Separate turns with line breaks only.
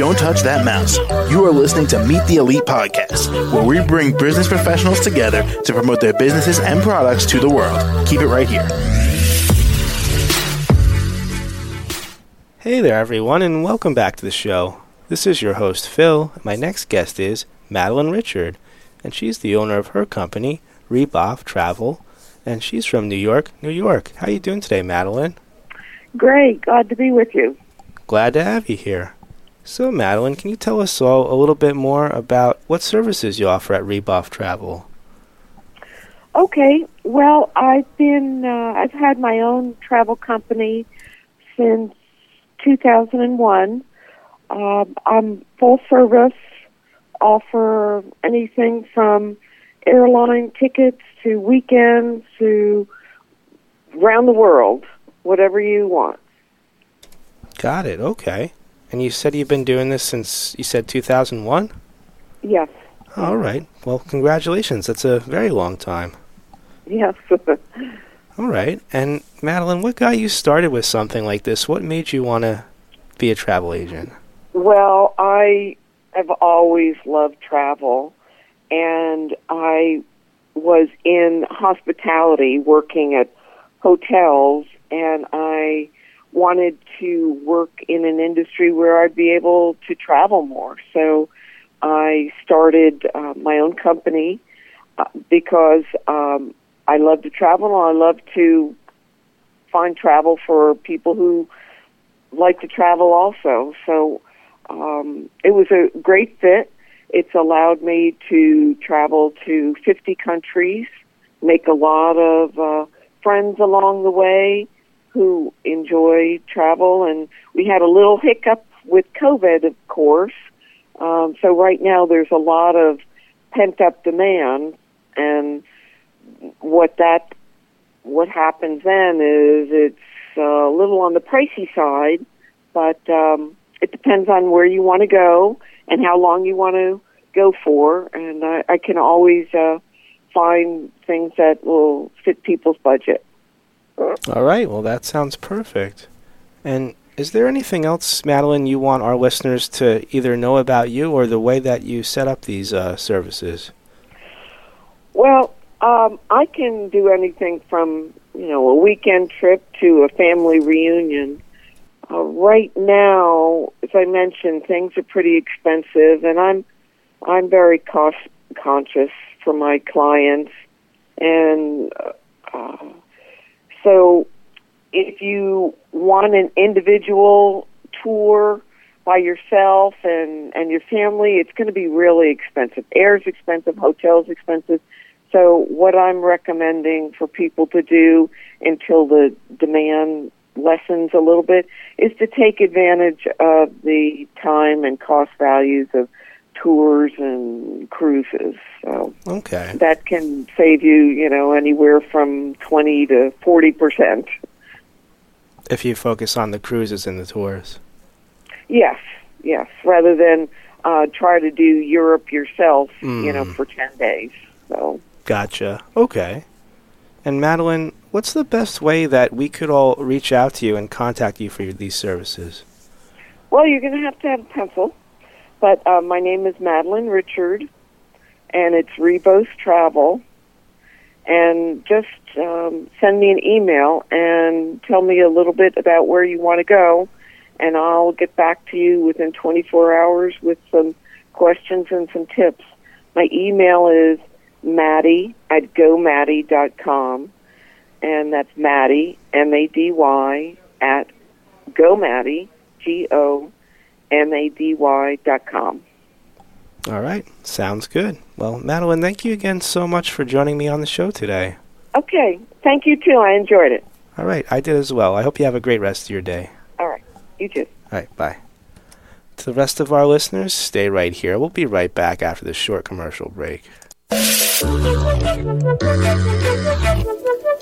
Don't touch that mouse. You are listening to Meet the Elite Podcast, where we bring business professionals together to promote their businesses and products to the world. Keep it right here.
Hey there, everyone, and welcome back to the show. This is your host, Phil. My next guest is Madeline Richard, and she's the owner of her company, Reboff Travel, and she's from New York, New York. How are you doing today, Madeline?
Great. Glad to be with you.
Glad to have you here. So, Madeline, can you tell us all a little bit more about what services you offer at Reboff Travel?
Okay. Well, I've been uh, I've had my own travel company since 2001. Um, I'm full service, offer anything from airline tickets to weekends to around the world, whatever you want.
Got it. Okay. And you said you've been doing this since you said 2001?
Yes.
All right. Well, congratulations. That's a very long time.
Yes.
All right. And Madeline, what got you started with something like this? What made you want to be a travel agent?
Well, I have always loved travel, and I was in hospitality working at hotels, and I wanted to work in an industry where I'd be able to travel more. So I started uh, my own company uh, because um, I love to travel and I love to find travel for people who like to travel also. So um, it was a great fit. It's allowed me to travel to 50 countries, make a lot of uh, friends along the way who enjoy travel. And we had a little hiccup with COVID, of course. Um, so right now there's a lot of pent up demand, and what that what happens then is it's a little on the pricey side, but um, it depends on where you want to go and how long you want to go for. And I, I can always uh, find things that will fit people's budget.
All right. Well, that sounds perfect. And is there anything else, Madeline, you want our listeners to either know about you or the way that you set up these uh, services?
Well, um, I can do anything from you know a weekend trip to a family reunion. Uh, right now, as I mentioned, things are pretty expensive, and I'm I'm very cost conscious for my clients, and uh, so if you want an individual tour by yourself and and your family, it's going to be really expensive. Air's expensive, hotels expensive. So what I'm recommending for people to do until the demand lessens a little bit is to take advantage of the time and cost values of tours and cruises. So
Okay.
that can save you, you know, anywhere from 20 to 40 percent.
If you focus on the cruises and the tours.
Yes, yes, rather than uh, try to do Europe yourself, you know,
Mm.
for 10 days. So,
Gotcha. Okay. And Madeline, what's the best way that we could all reach out to you and contact you for your, these services?
well, you're going to have to have a pencil. But uh, my name is Madeline Richard, and it's Rebos Travel. And just um, send me an email and tell me a little bit about where you want to go, and I'll get back to you within 24 hours with some questions and some tips. My email is Mady at gomady.com, and that's Mady, M A D Y, at gomady, G O M A D Y dot com.
All right. Sounds good. Well, Madeline, thank you again so much for joining me on the show today.
Okay. Thank you, too. I enjoyed it.
All right. I did as well. I hope you have a great rest of your day.
All right. You too.
All right. Bye. To the rest of our listeners, stay right here. We'll be right back after this short commercial break.